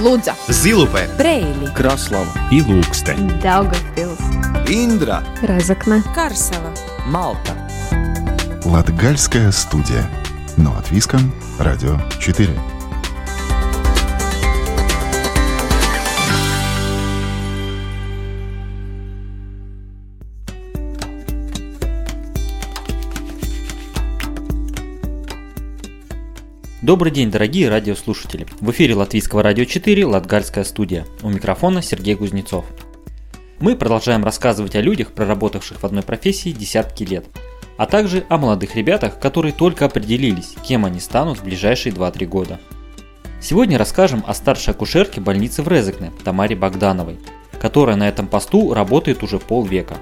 Лудза, Зилупе, Брейли, Краслава и Лукстен. Daugavpils, Индра, Разокна, Карсела. Малта Латгальская студия. Но от Виском, Радио 4. Добрый день, дорогие радиослушатели. В эфире Латвийского радио 4 Латгальская студия. У микрофона Сергей Кузнецов. Мы продолжаем рассказывать о людях, проработавших в одной профессии десятки лет, а также о молодых ребятах, которые только определились, кем они станут в ближайшие 2-3 года. Сегодня расскажем о старшей акушерке больницы в Резекне, Тамаре Богдановой, которая на этом посту работает уже полвека.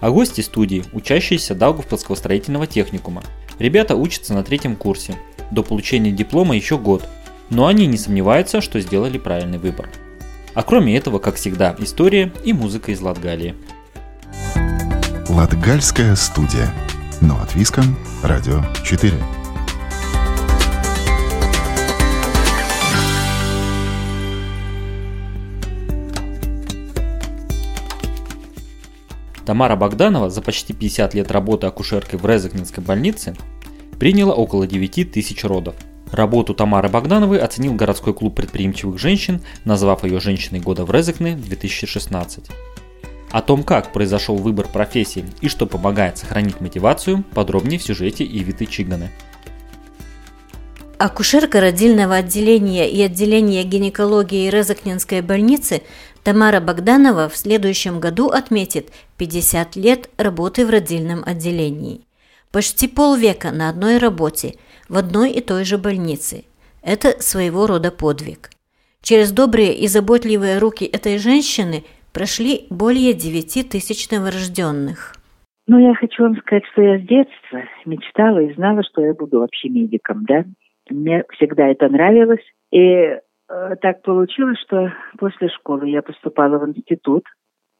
А гости студии – учащиеся Даугавпилского строительного техникума. Ребята учатся на третьем курсе. До получения диплома еще год, но они не сомневаются, что сделали правильный выбор. А кроме этого, как всегда, история и музыка из Латгалии. Латгальская студия. Но от Виском, Радио 4. Тамара Богданова за почти 50 лет работы акушеркой в Резакнинской больнице приняла около 9 тысяч родов. Работу Тамары Богдановой оценил городской клуб предприимчивых женщин, назвав ее «Женщиной года в Резекне 2016». О том, как произошел выбор профессии и что помогает сохранить мотивацию, подробнее в сюжете Ивиты Чиганы. Акушерка родильного отделения и отделения гинекологии Резакнинской больницы Тамара Богданова в следующем году отметит 50 лет работы в родильном отделении. Почти полвека на одной работе, в одной и той же больнице. Это своего рода подвиг. Через добрые и заботливые руки этой женщины прошли более 9 тысяч новорожденных. Ну, я хочу вам сказать, что я с детства мечтала и знала, что я буду вообще медиком, да. Мне всегда это нравилось. И э, так получилось, что после школы я поступала в институт,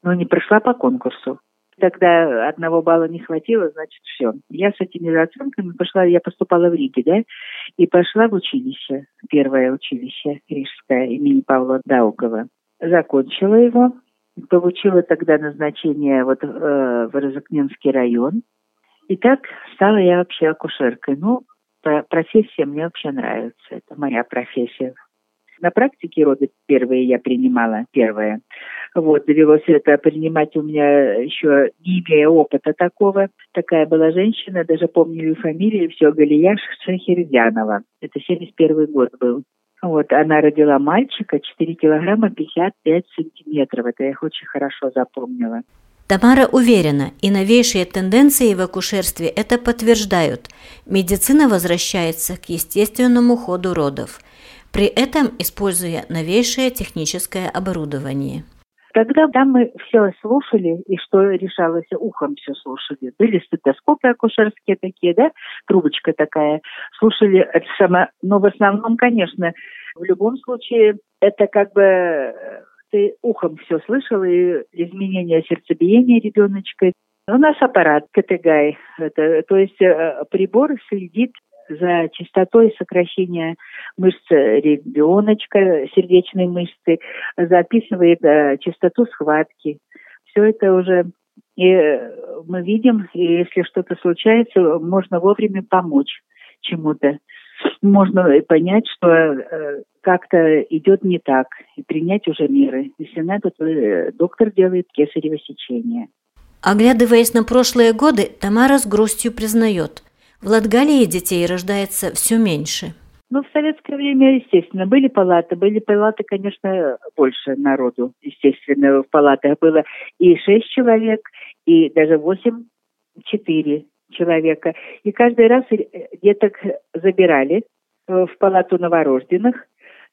но не прошла по конкурсу. Тогда одного балла не хватило, значит, все. Я с этими оценками пошла, я поступала в Риге, да, и пошла в училище, первое училище рижское имени Павла Даугова. Закончила его, получила тогда назначение вот э, в Розыкненский район. И так стала я вообще акушеркой. Ну, профессия мне вообще нравится, это моя профессия. На практике роды первые я принимала, первое. Вот, довелось это принимать у меня еще не имея опыта такого. Такая была женщина, даже помню ее фамилию, все, Галия Шахерзянова. Это 71 год был. Вот, она родила мальчика 4 килограмма 55 сантиметров. Это я их очень хорошо запомнила. Тамара уверена, и новейшие тенденции в акушерстве это подтверждают. Медицина возвращается к естественному ходу родов, при этом используя новейшее техническое оборудование. Тогда там мы все слушали, и что решалось, ухом все слушали. Были стетоскопы акушерские такие, да, трубочка такая. Слушали это само, но в основном, конечно, в любом случае, это как бы ты ухом все слышал, и изменение сердцебиения ребеночка. У нас аппарат КТГ, это, то есть э, прибор следит за частотой сокращения мышц ребеночка, сердечной мышцы, записывает э, частоту схватки. Все это уже и э, мы видим, и если что-то случается, можно вовремя помочь чему-то. Можно понять, что э, как-то идет не так, и принять уже меры. Если надо, то э, доктор делает кесарево сечение. Оглядываясь на прошлые годы, Тамара с грустью признает, в Латгалии детей рождается все меньше. Ну, в советское время, естественно, были палаты. Были палаты, конечно, больше народу, естественно. В палатах было и шесть человек, и даже восемь, четыре человека. И каждый раз деток забирали э, в палату новорожденных.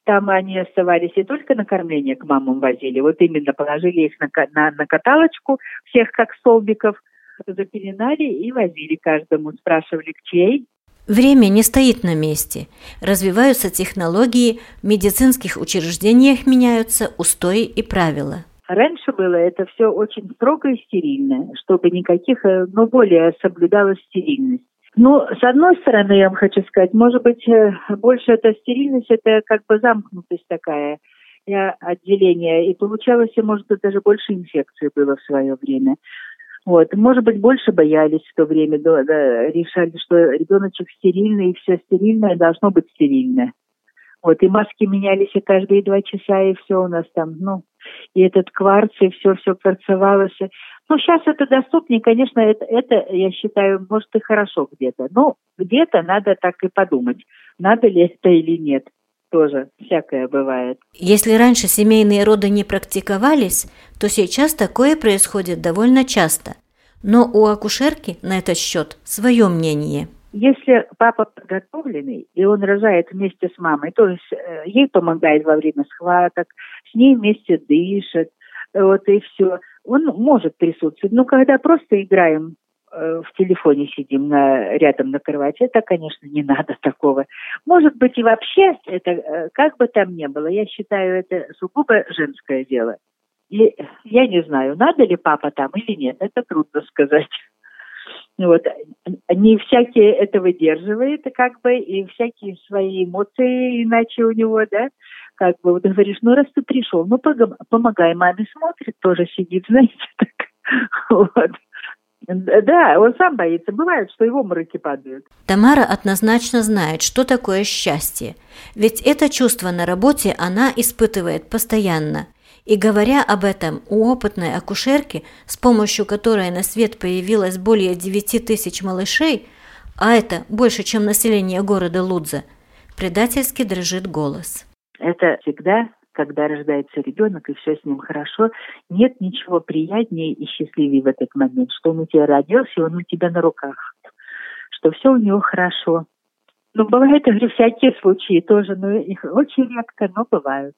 Там они оставались и только на кормление к мамам возили. Вот именно положили их на, на, на каталочку, всех как столбиков – запеленали и возили каждому, спрашивали, к чьей. Время не стоит на месте. Развиваются технологии, в медицинских учреждениях меняются устои и правила. Раньше было это все очень строго и стерильно, чтобы никаких, э, но более соблюдалась стерильность. Ну, с одной стороны, я вам хочу сказать, может быть, э, больше эта стерильность, это как бы замкнутость такая. отделение, и получалось, может быть, даже больше инфекций было в свое время. Вот. Может быть, больше боялись в то время, да, да, решали, что ребеночек стерильный, и все стерильное должно быть стерильное. Вот, и маски менялись и каждые два часа, и все у нас там, ну, и этот кварц, и все, все кварцевалось. Ну, сейчас это доступнее, конечно, это, это, я считаю, может и хорошо где-то. Но где-то надо так и подумать, надо ли это или нет. Тоже всякое бывает. Если раньше семейные роды не практиковались, то сейчас такое происходит довольно часто. Но у акушерки на этот счет свое мнение. Если папа подготовленный, и он рожает вместе с мамой, то есть э, ей помогает во время схваток, с ней вместе дышит, вот и все, он может присутствовать. Но когда просто играем в телефоне сидим на, рядом на кровати, это, конечно, не надо такого. Может быть, и вообще, это э, как бы там ни было, я считаю, это сугубо женское дело. И я не знаю, надо ли папа там или нет, это трудно сказать. Вот. Не всякие это выдерживает, как бы, и всякие свои эмоции иначе у него, да, как бы, вот говоришь, ну, раз ты пришел, ну, помогай маме, смотрит, тоже сидит, знаете, так, вот. Да, он сам боится. Бывает, что его мрыки падают. Тамара однозначно знает, что такое счастье. Ведь это чувство на работе она испытывает постоянно. И говоря об этом у опытной акушерки, с помощью которой на свет появилось более 9 тысяч малышей, а это больше, чем население города Лудза, предательски дрожит голос. Это всегда, когда рождается ребенок и все с ним хорошо, нет ничего приятнее и счастливее в этот момент, что он у тебя родился, и он у тебя на руках, что все у него хорошо. Ну, бывают, говорю, всякие случаи тоже, но их очень редко, но бывают.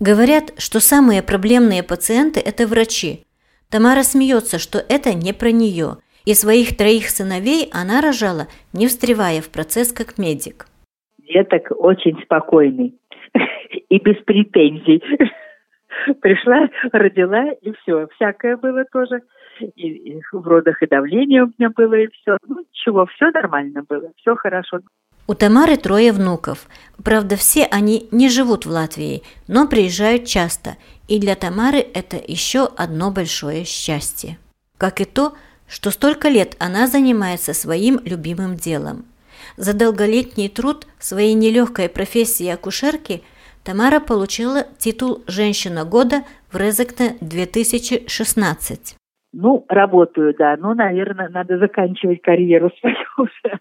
Говорят, что самые проблемные пациенты – это врачи. Тамара смеется, что это не про нее, и своих троих сыновей она рожала, не встревая в процесс как медик. Деток очень спокойный и без претензий. Пришла, родила, и все. Всякое было тоже. И, и в родах и давление у меня было, и все. Ну, ничего, все нормально было, все хорошо. У Тамары трое внуков. Правда, все они не живут в Латвии, но приезжают часто, и для Тамары это еще одно большое счастье. Как и то, что столько лет она занимается своим любимым делом. За долголетний труд своей нелегкой профессии акушерки Тамара получила титул «Женщина года» в Резекте 2016. Ну, работаю, да. Ну, наверное, надо заканчивать карьеру свою уже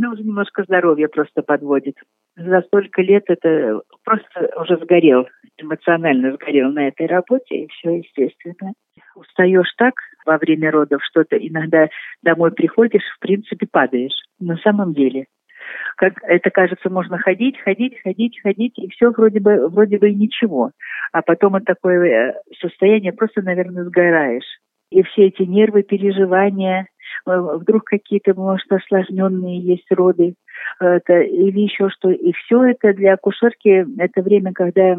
ну, уже немножко здоровье просто подводит. За столько лет это просто уже сгорел, эмоционально сгорел на этой работе, и все естественно. Устаешь так во время родов, что-то иногда домой приходишь, в принципе, падаешь. На самом деле. Как это кажется, можно ходить, ходить, ходить, ходить, и все вроде бы, вроде бы и ничего. А потом от такое э, состояние просто, наверное, сгораешь. И все эти нервы, переживания, Э, вдруг какие-то, может, осложненные есть роды это, или еще что. И все это для акушерки, это время, когда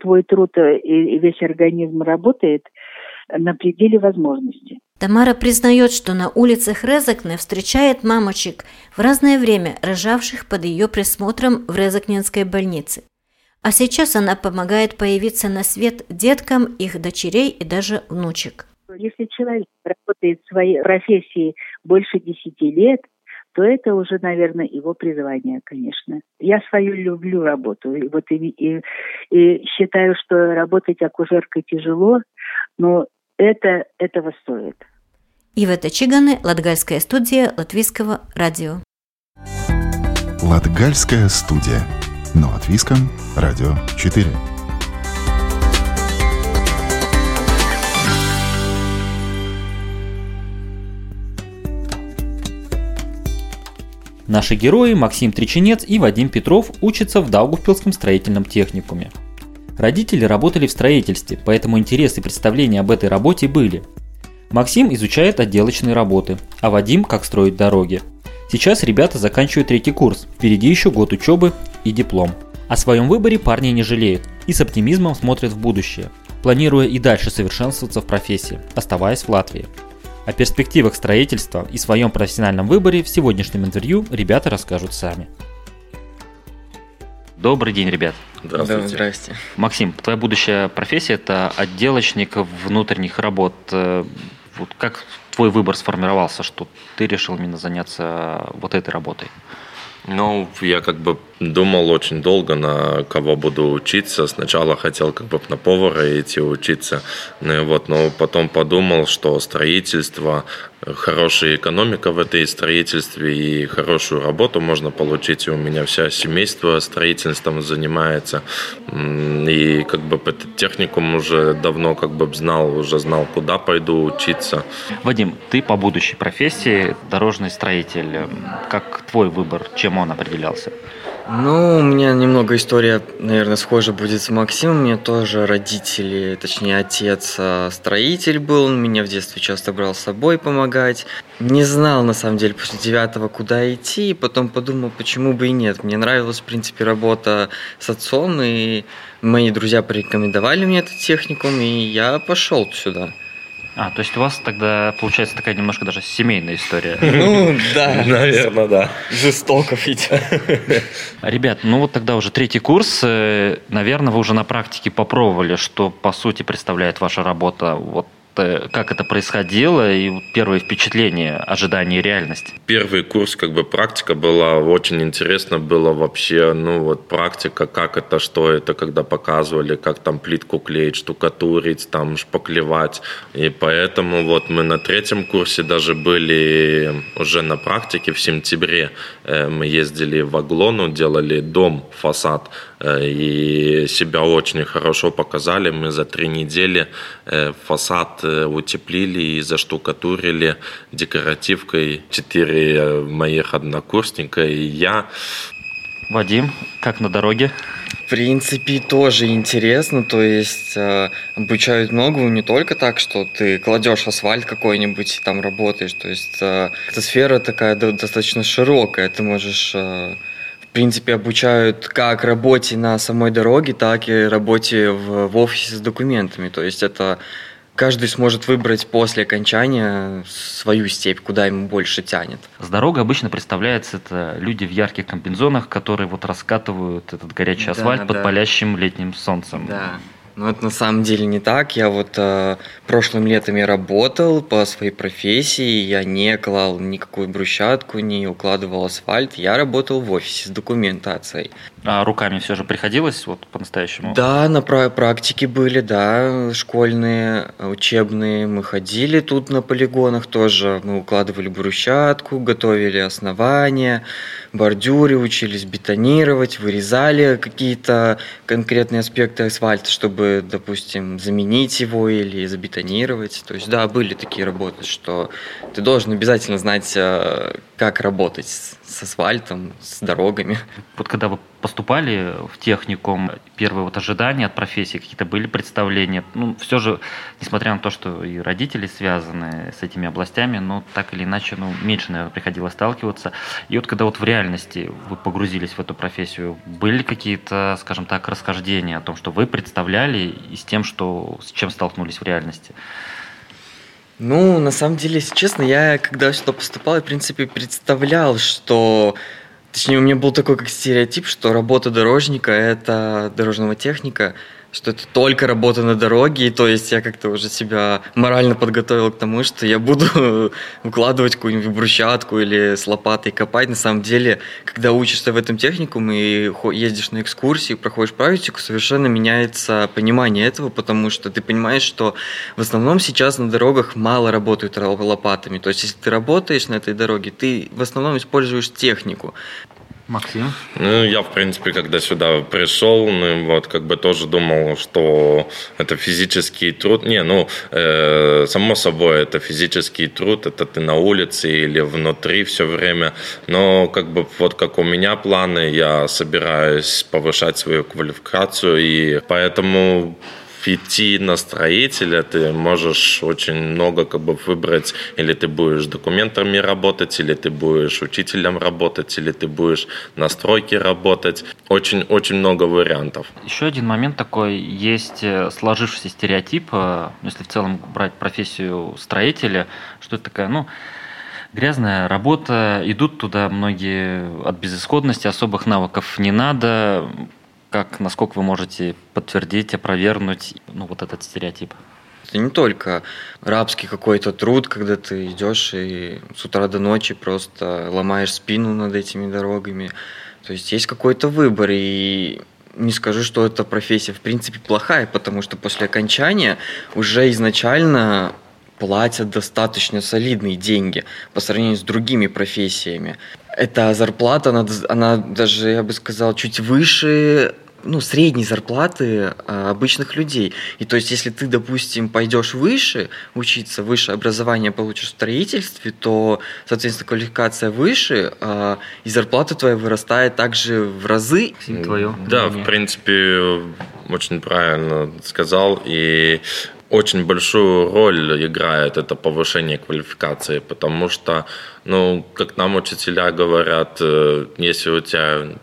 твой труд и весь организм работает на пределе возможностей. Тамара признает, что на улицах Резакне встречает мамочек в разное время, рожавших под ее присмотром в Резакненской больнице. А сейчас она помогает появиться на свет деткам, их дочерей и даже внучек. Если человек работает в своей профессии больше десяти лет, то это уже, наверное, его призвание, конечно. Я свою люблю работу. И, вот и, и, и считаю, что работать акушеркой тяжело, но это этого стоит. Ивета Чиганы, Латгальская студия Латвийского радио. Латгальская студия. Но от Виском, Радио 4. Наши герои Максим Треченец и Вадим Петров учатся в Даугавпилском строительном техникуме. Родители работали в строительстве, поэтому интерес и представления об этой работе были. Максим изучает отделочные работы, а Вадим как строить дороги. Сейчас ребята заканчивают третий курс, впереди еще год учебы и диплом. О своем выборе парни не жалеют и с оптимизмом смотрят в будущее, планируя и дальше совершенствоваться в профессии, оставаясь в Латвии. О перспективах строительства и своем профессиональном выборе в сегодняшнем интервью ребята расскажут сами. Добрый день, ребят. Здравствуйте. Да, здрасте. Максим, твоя будущая профессия – это отделочник внутренних работ. Э, вот как твой выбор сформировался, что ты решил именно заняться вот этой работой? Ну, я как бы думал очень долго, на кого буду учиться. Сначала хотел как бы на повара идти учиться, ну, вот, но потом подумал, что строительство, хорошая экономика в этой строительстве и хорошую работу можно получить. И у меня вся семейство строительством занимается. И как бы техникум уже давно как бы знал, уже знал, куда пойду учиться. Вадим, ты по будущей профессии дорожный строитель. Как твой выбор, чем он определялся? Ну, у меня немного история, наверное, схожа будет с Максимом. У меня тоже родители, точнее, отец а, строитель был. Он меня в детстве часто брал с собой помогать. Не знал, на самом деле, после девятого, куда идти. И потом подумал, почему бы и нет. Мне нравилась, в принципе, работа с отцом. И мои друзья порекомендовали мне этот техникум, и я пошел сюда. А, то есть у вас тогда получается такая немножко даже семейная история. Ну, да. Наверное, да. Жестоко ведь. Ребят, ну вот тогда уже третий курс. Э, наверное, вы уже на практике попробовали, что по сути представляет ваша работа. Вот как это происходило и первые впечатления, ожидания реальность? Первый курс, как бы практика была очень интересно было вообще, ну вот практика, как это, что это, когда показывали, как там плитку клеить, штукатурить, там шпаклевать. И поэтому вот мы на третьем курсе даже были уже на практике в сентябре. Э, мы ездили в Аглону, делали дом, фасад и себя очень хорошо показали. Мы за три недели э, фасад э, утеплили и заштукатурили декоративкой. Четыре моих однокурсника и я. Вадим, как на дороге? В принципе, тоже интересно, то есть э, обучают многому не только так, что ты кладешь асфальт какой-нибудь и там работаешь, то есть э, эта сфера такая достаточно широкая, ты можешь э, принципе, обучают как работе на самой дороге, так и работе в, в офисе с документами. То есть это каждый сможет выбрать после окончания свою степь, куда ему больше тянет. С дорогой обычно представляется это люди в ярких комбинзонах, которые вот раскатывают этот горячий асфальт да, под да. палящим летним солнцем. Да. Но это на самом деле не так. Я вот э, прошлым летом я работал по своей профессии, я не клал никакую брусчатку, не укладывал асфальт. Я работал в офисе с документацией. А руками все же приходилось вот по-настоящему? Да, на практике были, да, школьные, учебные. Мы ходили тут на полигонах тоже. Мы укладывали брусчатку, готовили основания, бордюры, учились бетонировать, вырезали какие-то конкретные аспекты асфальта, чтобы, допустим, заменить его или забетонировать. То есть, да, были такие работы, что ты должен обязательно знать, э, как работать с асфальтом, с дорогами. Вот когда вы поступали в техникум, первые вот ожидания от профессии, какие-то были представления? Ну, все же, несмотря на то, что и родители связаны с этими областями, но так или иначе, ну, меньше, наверное, приходилось сталкиваться. И вот когда вот в реальности вы погрузились в эту профессию, были какие-то, скажем так, расхождения о том, что вы представляли и с тем, что, с чем столкнулись в реальности? Ну, на самом деле, если честно, я когда сюда поступал, я, в принципе, представлял, что Точнее, у меня был такой как стереотип, что работа дорожника – это дорожного техника – что это только работа на дороге, и то есть я как-то уже себя морально подготовил к тому, что я буду укладывать какую-нибудь брусчатку или с лопатой копать. На самом деле, когда учишься в этом техникуме и ездишь на экскурсии, проходишь практику, совершенно меняется понимание этого, потому что ты понимаешь, что в основном сейчас на дорогах мало работают лопатами. То есть, если ты работаешь на этой дороге, ты в основном используешь технику. Максим? Ну, я, в принципе, когда сюда пришел, ну, вот, как бы тоже думал, что это физический труд. Не, ну, э, само собой, это физический труд, это ты на улице или внутри все время. Но, как бы, вот как у меня планы, я собираюсь повышать свою квалификацию, и поэтому идти на строителя, ты можешь очень много как бы выбрать, или ты будешь документами работать, или ты будешь учителем работать, или ты будешь на стройке работать. Очень-очень много вариантов. Еще один момент такой, есть э, сложившийся стереотип, э, если в целом брать профессию строителя, что это такая, ну, грязная работа, идут туда многие от безысходности, особых навыков не надо, как, насколько вы можете подтвердить, опровергнуть ну, вот этот стереотип? Это не только рабский какой-то труд, когда ты идешь и с утра до ночи просто ломаешь спину над этими дорогами. То есть есть какой-то выбор, и не скажу, что эта профессия в принципе плохая, потому что после окончания уже изначально платят достаточно солидные деньги по сравнению с другими профессиями. Эта зарплата, она, она даже, я бы сказал, чуть выше ну, средней зарплаты а, обычных людей. И то есть, если ты, допустим, пойдешь выше, учиться, выше образование получишь в строительстве, то, соответственно, квалификация выше, а, и зарплата твоя вырастает также в разы. Твою. Да, в принципе, очень правильно сказал. И очень большую роль играет это повышение квалификации, потому что, ну, как нам учителя говорят, э, если у тебя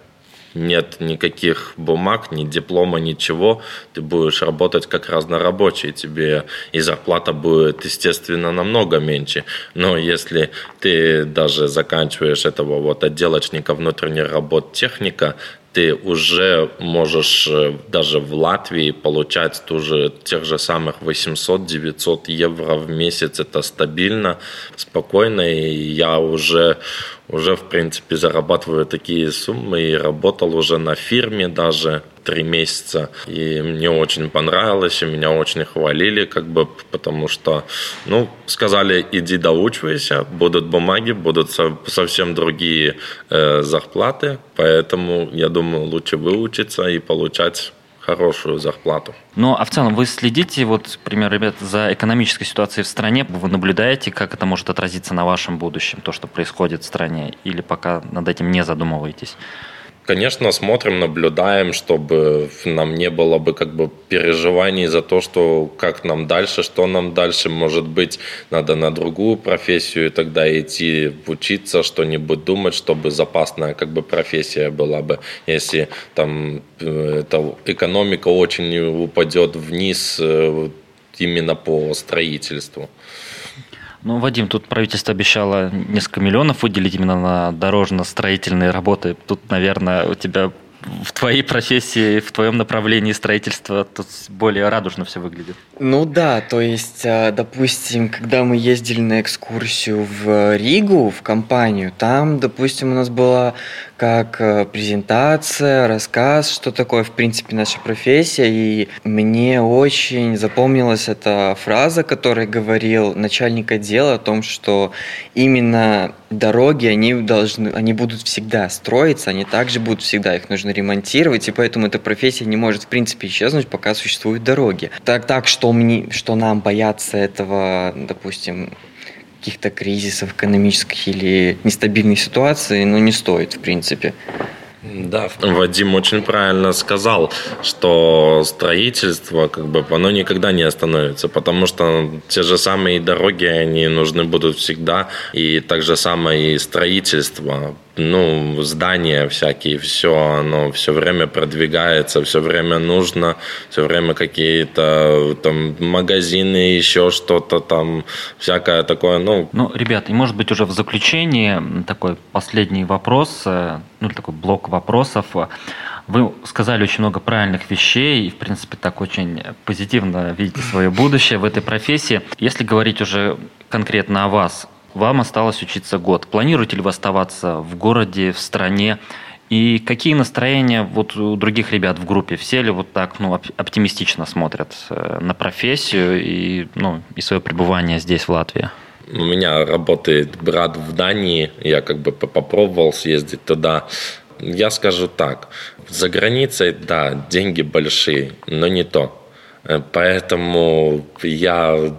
нет никаких бумаг, ни диплома, ничего, ты будешь работать как разнорабочий, тебе и зарплата будет, естественно, намного меньше. Но если ты даже заканчиваешь этого вот отделочника внутренних работ техника, ты уже можешь э, даже в Латвии получать тоже тех же самых 800-900 евро в месяц. Это стабильно, спокойно. И я уже уже, в принципе, зарабатываю такие суммы и работал уже на фирме даже три месяца. И мне очень понравилось, и меня очень хвалили, как бы, потому что, ну, сказали, иди доучивайся, будут бумаги, будут совсем другие э, зарплаты, поэтому, я думаю, лучше выучиться и получать хорошую зарплату. Ну, а в целом вы следите, вот, например, ребят, за экономической ситуацией в стране, вы наблюдаете, как это может отразиться на вашем будущем, то, что происходит в стране, или пока над этим не задумываетесь? Конечно, смотрим, наблюдаем, чтобы нам не было бы как бы переживаний за то, что как нам дальше, что нам дальше, может быть, надо на другую профессию тогда идти учиться, что-нибудь думать, чтобы запасная как бы профессия была бы, если там э, эта экономика очень упадет вниз э, именно по строительству. Ну, Вадим, тут правительство обещало несколько миллионов выделить именно на дорожно-строительные работы. Тут, наверное, у тебя в твоей профессии, в твоем направлении строительства тут более радужно все выглядит. Ну да, то есть, а, допустим, когда мы ездили на экскурсию в Ригу, в компанию, там, допустим, у нас была как э, презентация, рассказ, что такое, в принципе, наша профессия. И мне очень запомнилась эта фраза, которую говорил начальник отдела о том, что именно дороги, они должны, они будут всегда строиться, они также будут всегда, их нужно ремонтировать, и поэтому эта профессия не может, в принципе, исчезнуть, пока существуют дороги. Так, так что, мне, что нам бояться этого, допустим, каких-то кризисов экономических или нестабильных ситуаций, ну, не стоит, в принципе. Да, Вадим очень правильно сказал, что строительство, как бы, оно никогда не остановится, потому что те же самые дороги, они нужны будут всегда, и так же самое и строительство ну, здания всякие, все, оно все время продвигается, все время нужно, все время какие-то там магазины, еще что-то там, всякое такое, ну. Ну, ребят, и может быть уже в заключении такой последний вопрос, э, ну, такой блок вопросов. Вы сказали очень много правильных вещей и, в принципе, так очень позитивно видите свое будущее в этой профессии. Если говорить уже конкретно о вас, вам осталось учиться год. Планируете ли вы оставаться в городе, в стране? И какие настроения вот у других ребят в группе? Все ли вот так ну, оптимистично смотрят э, на профессию и, ну, и свое пребывание здесь, в Латвии? У меня работает брат в Дании, я как бы попробовал съездить туда. Я скажу так, за границей, да, деньги большие, но не то. Э, поэтому я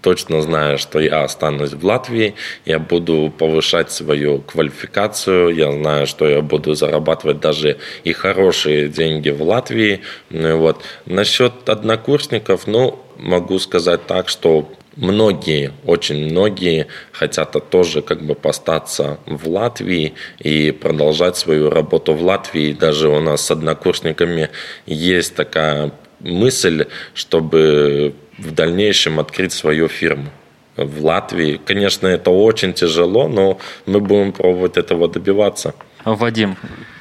точно знаю, что я останусь в Латвии, я буду повышать свою квалификацию, я знаю, что я буду зарабатывать даже и хорошие деньги в Латвии. Ну, вот. Насчет однокурсников, ну, могу сказать так, что многие, очень многие хотят тоже как бы постаться в Латвии и продолжать свою работу в Латвии. Даже у нас с однокурсниками есть такая мысль, чтобы в дальнейшем открыть свою фирму в Латвии. Конечно, это очень тяжело, но мы будем пробовать этого добиваться. Вадим,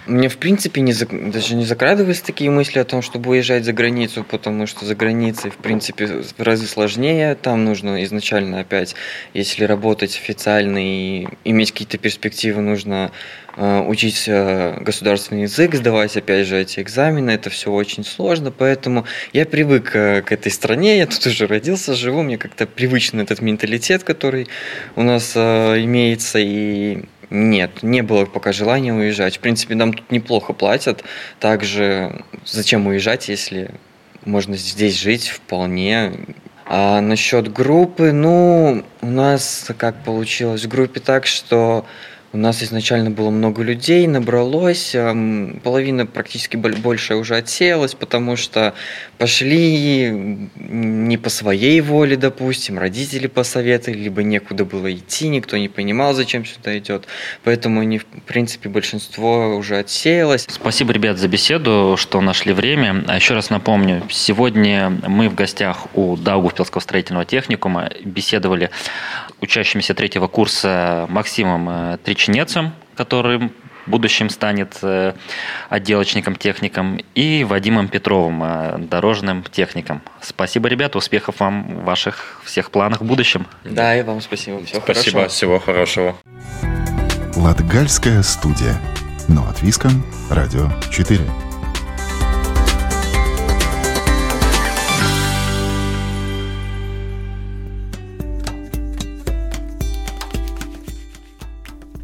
Мне, в принципе, не даже не закрадывались такие мысли о том, чтобы уезжать за границу, потому что за границей, в принципе, в разы сложнее. Там нужно изначально опять, если работать официально и иметь какие-то перспективы, нужно учить э, государственный язык, сдавать, опять же, эти экзамены. Это все очень сложно, поэтому я привык э, к этой стране, я тут уже родился, живу, мне как-то привычен этот менталитет, который у нас э, имеется, и нет, не было пока желания уезжать. В принципе, нам тут неплохо платят. Также зачем уезжать, если можно здесь жить вполне. А насчет группы, ну, у нас как получилось в группе так, что у нас изначально было много людей, набралось, половина практически больше уже отсеялась, потому что пошли не по своей воле, допустим, родители посоветовали, либо некуда было идти, никто не понимал, зачем сюда идет. Поэтому они, в принципе, большинство уже отсеялось. Спасибо, ребят, за беседу, что нашли время. А еще раз напомню, сегодня мы в гостях у Даугавпилского строительного техникума беседовали учащимися третьего курса Максимом э, Триченецем, который в будущем станет э, отделочником, техником, и Вадимом Петровым, э, дорожным техником. Спасибо, ребята, успехов вам в ваших всех планах в будущем. Да, и вам спасибо. Всего спасибо, хорошего. всего хорошего. Латгальская студия. Но от Виском, Радио 4.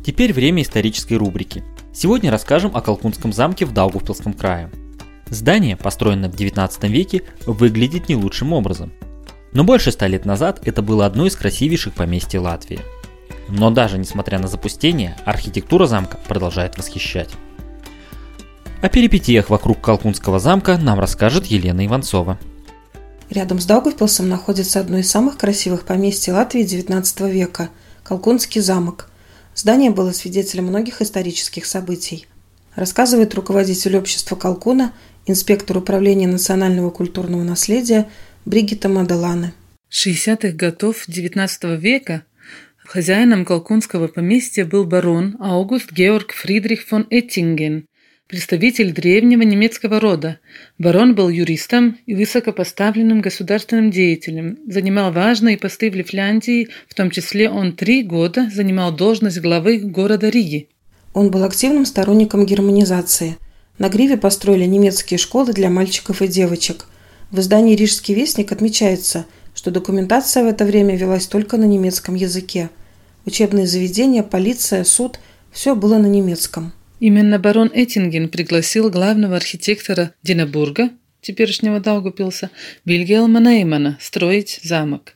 Теперь время исторической рубрики. Сегодня расскажем о Колкунском замке в Даугавпилском крае. Здание, построенное в 19 веке, выглядит не лучшим образом. Но больше ста лет назад это было одно из красивейших поместьй Латвии. Но даже несмотря на запустение, архитектура замка продолжает восхищать. О перипетиях вокруг Колкунского замка нам расскажет Елена Иванцова. Рядом с Даугавпилсом находится одно из самых красивых поместьй Латвии XIX века – Колкунский замок. Здание было свидетелем многих исторических событий. Рассказывает руководитель общества Калкуна, инспектор управления национального культурного наследия Бригита Маделаны. 60-х годов XIX века хозяином Калкунского поместья был барон Аугуст Георг Фридрих фон Эттинген, представитель древнего немецкого рода. Барон был юристом и высокопоставленным государственным деятелем, занимал важные посты в Лифляндии, в том числе он три года занимал должность главы города Риги. Он был активным сторонником германизации. На Гриве построили немецкие школы для мальчиков и девочек. В издании «Рижский вестник» отмечается, что документация в это время велась только на немецком языке. Учебные заведения, полиция, суд – все было на немецком. Именно барон Эттинген пригласил главного архитектора Динабурга, теперешнего Даугупилса, Вильгельма Неймана, строить замок.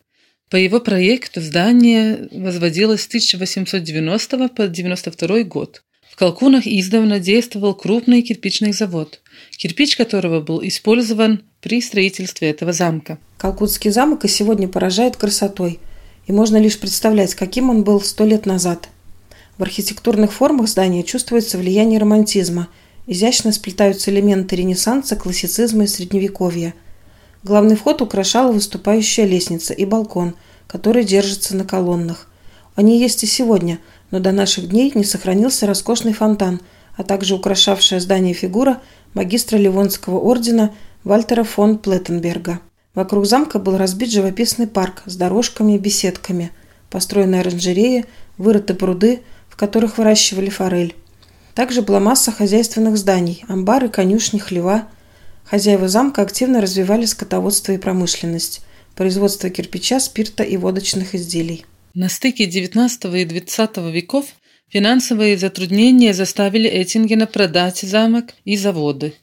По его проекту здание возводилось с 1890 по 1992 год. В Колкунах издавна действовал крупный кирпичный завод, кирпич которого был использован при строительстве этого замка. Колкутский замок и сегодня поражает красотой, и можно лишь представлять, каким он был сто лет назад – в архитектурных формах здания чувствуется влияние романтизма, изящно сплетаются элементы ренессанса, классицизма и средневековья. Главный вход украшала выступающая лестница и балкон, который держится на колоннах. Они есть и сегодня, но до наших дней не сохранился роскошный фонтан, а также украшавшая здание фигура магистра Ливонского ордена Вальтера фон Плеттенберга. Вокруг замка был разбит живописный парк с дорожками и беседками, построенные оранжереи, вырыты пруды – в которых выращивали форель. Также была масса хозяйственных зданий, амбары, конюшни, хлева. Хозяева замка активно развивали скотоводство и промышленность, производство кирпича, спирта и водочных изделий. На стыке XIX и XX веков финансовые затруднения заставили Эттингена продать замок и заводы.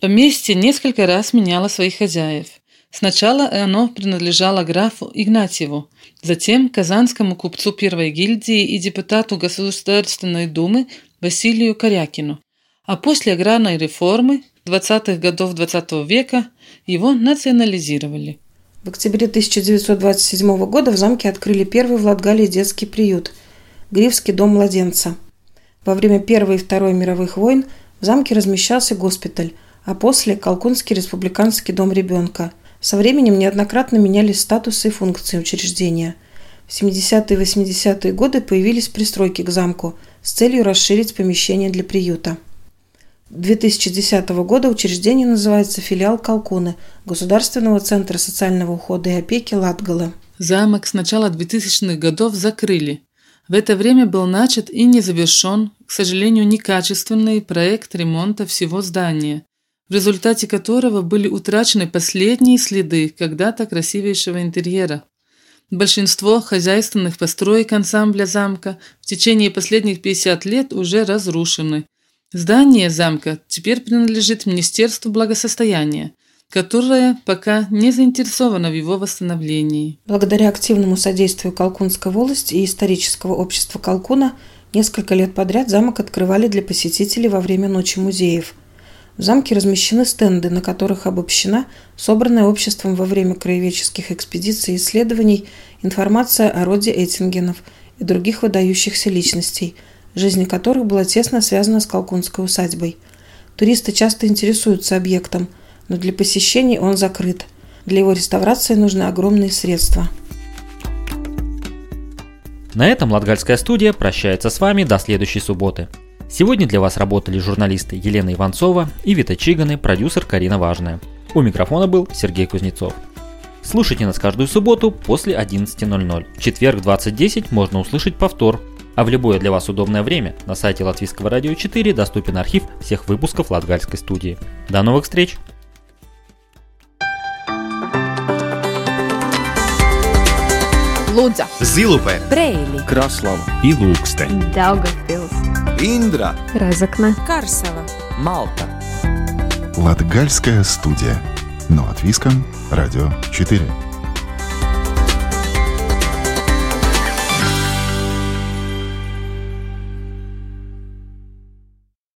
Поместье несколько раз меняло своих хозяев. Сначала оно принадлежало графу Игнатьеву, затем казанскому купцу первой гильдии и депутату Государственной думы Василию Корякину, а после аграрной реформы 20-х годов XX -го века его национализировали. В октябре 1927 года в замке открыли первый в Латгалии детский приют – Грифский дом младенца. Во время Первой и Второй мировых войн в замке размещался госпиталь, а после – Колкунский республиканский дом ребенка – со временем неоднократно менялись статусы и функции учреждения. В 70-е и 80-е годы появились пристройки к замку с целью расширить помещение для приюта. 2010 года учреждение называется филиал Калкуны Государственного центра социального ухода и опеки Латгала. Замок с начала 2000-х годов закрыли. В это время был начат и не завершен, к сожалению, некачественный проект ремонта всего здания, в результате которого были утрачены последние следы когда-то красивейшего интерьера. Большинство хозяйственных построек ансамбля замка в течение последних 50 лет уже разрушены. Здание замка теперь принадлежит Министерству благосостояния, которое пока не заинтересовано в его восстановлении. Благодаря активному содействию Калкунской волости и исторического общества Калкуна несколько лет подряд замок открывали для посетителей во время Ночи музеев – в замке размещены стенды, на которых обобщена собранная обществом во время краеведческих экспедиций и исследований информация о роде Эттингенов и других выдающихся личностей, жизнь которых была тесно связана с Колкунской усадьбой. Туристы часто интересуются объектом, но для посещений он закрыт. Для его реставрации нужны огромные средства. На этом Латгальская студия прощается с вами до следующей субботы. Сегодня для вас работали журналисты Елена Иванцова и Вита Чиганы, продюсер Карина Важная. У микрофона был Сергей Кузнецов. Слушайте нас каждую субботу после 11.00. В четверг 20.10 можно услышать повтор, а в любое для вас удобное время на сайте Латвийского радио 4 доступен архив всех выпусков Латгальской студии. До новых встреч! Лудза, Зилупе, Брейли, Краслава. И Лукстен, Daugavpils, Индра, Разокна, Карсела, Малта. Латгальская студия. Но от Виском, Радио 4.